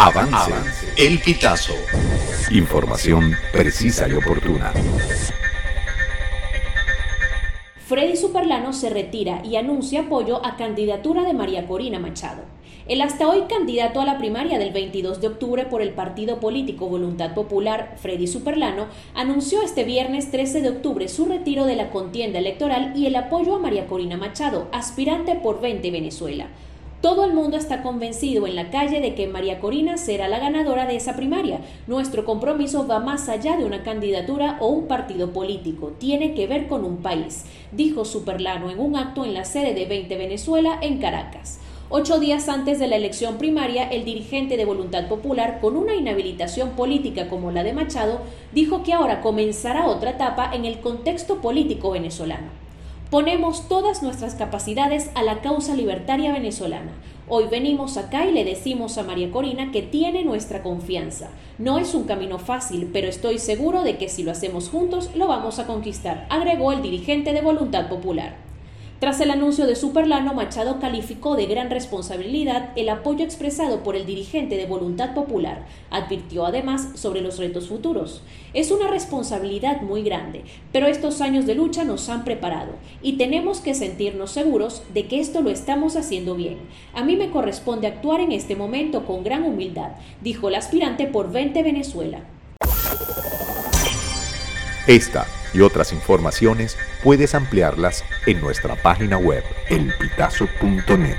Avance. El Pitazo. Información precisa y oportuna. Freddy Superlano se retira y anuncia apoyo a candidatura de María Corina Machado. El hasta hoy candidato a la primaria del 22 de octubre por el partido político Voluntad Popular, Freddy Superlano, anunció este viernes 13 de octubre su retiro de la contienda electoral y el apoyo a María Corina Machado, aspirante por 20 Venezuela. Todo el mundo está convencido en la calle de que María Corina será la ganadora de esa primaria. Nuestro compromiso va más allá de una candidatura o un partido político, tiene que ver con un país, dijo Superlano en un acto en la sede de 20 Venezuela en Caracas. Ocho días antes de la elección primaria, el dirigente de Voluntad Popular, con una inhabilitación política como la de Machado, dijo que ahora comenzará otra etapa en el contexto político venezolano. Ponemos todas nuestras capacidades a la causa libertaria venezolana. Hoy venimos acá y le decimos a María Corina que tiene nuestra confianza. No es un camino fácil, pero estoy seguro de que si lo hacemos juntos lo vamos a conquistar, agregó el dirigente de Voluntad Popular. Tras el anuncio de Superlano, Machado calificó de gran responsabilidad el apoyo expresado por el dirigente de Voluntad Popular. Advirtió además sobre los retos futuros. Es una responsabilidad muy grande, pero estos años de lucha nos han preparado y tenemos que sentirnos seguros de que esto lo estamos haciendo bien. A mí me corresponde actuar en este momento con gran humildad, dijo el aspirante por 20 Venezuela. Esta y otras informaciones puedes ampliarlas en nuestra página web elpitazo.net.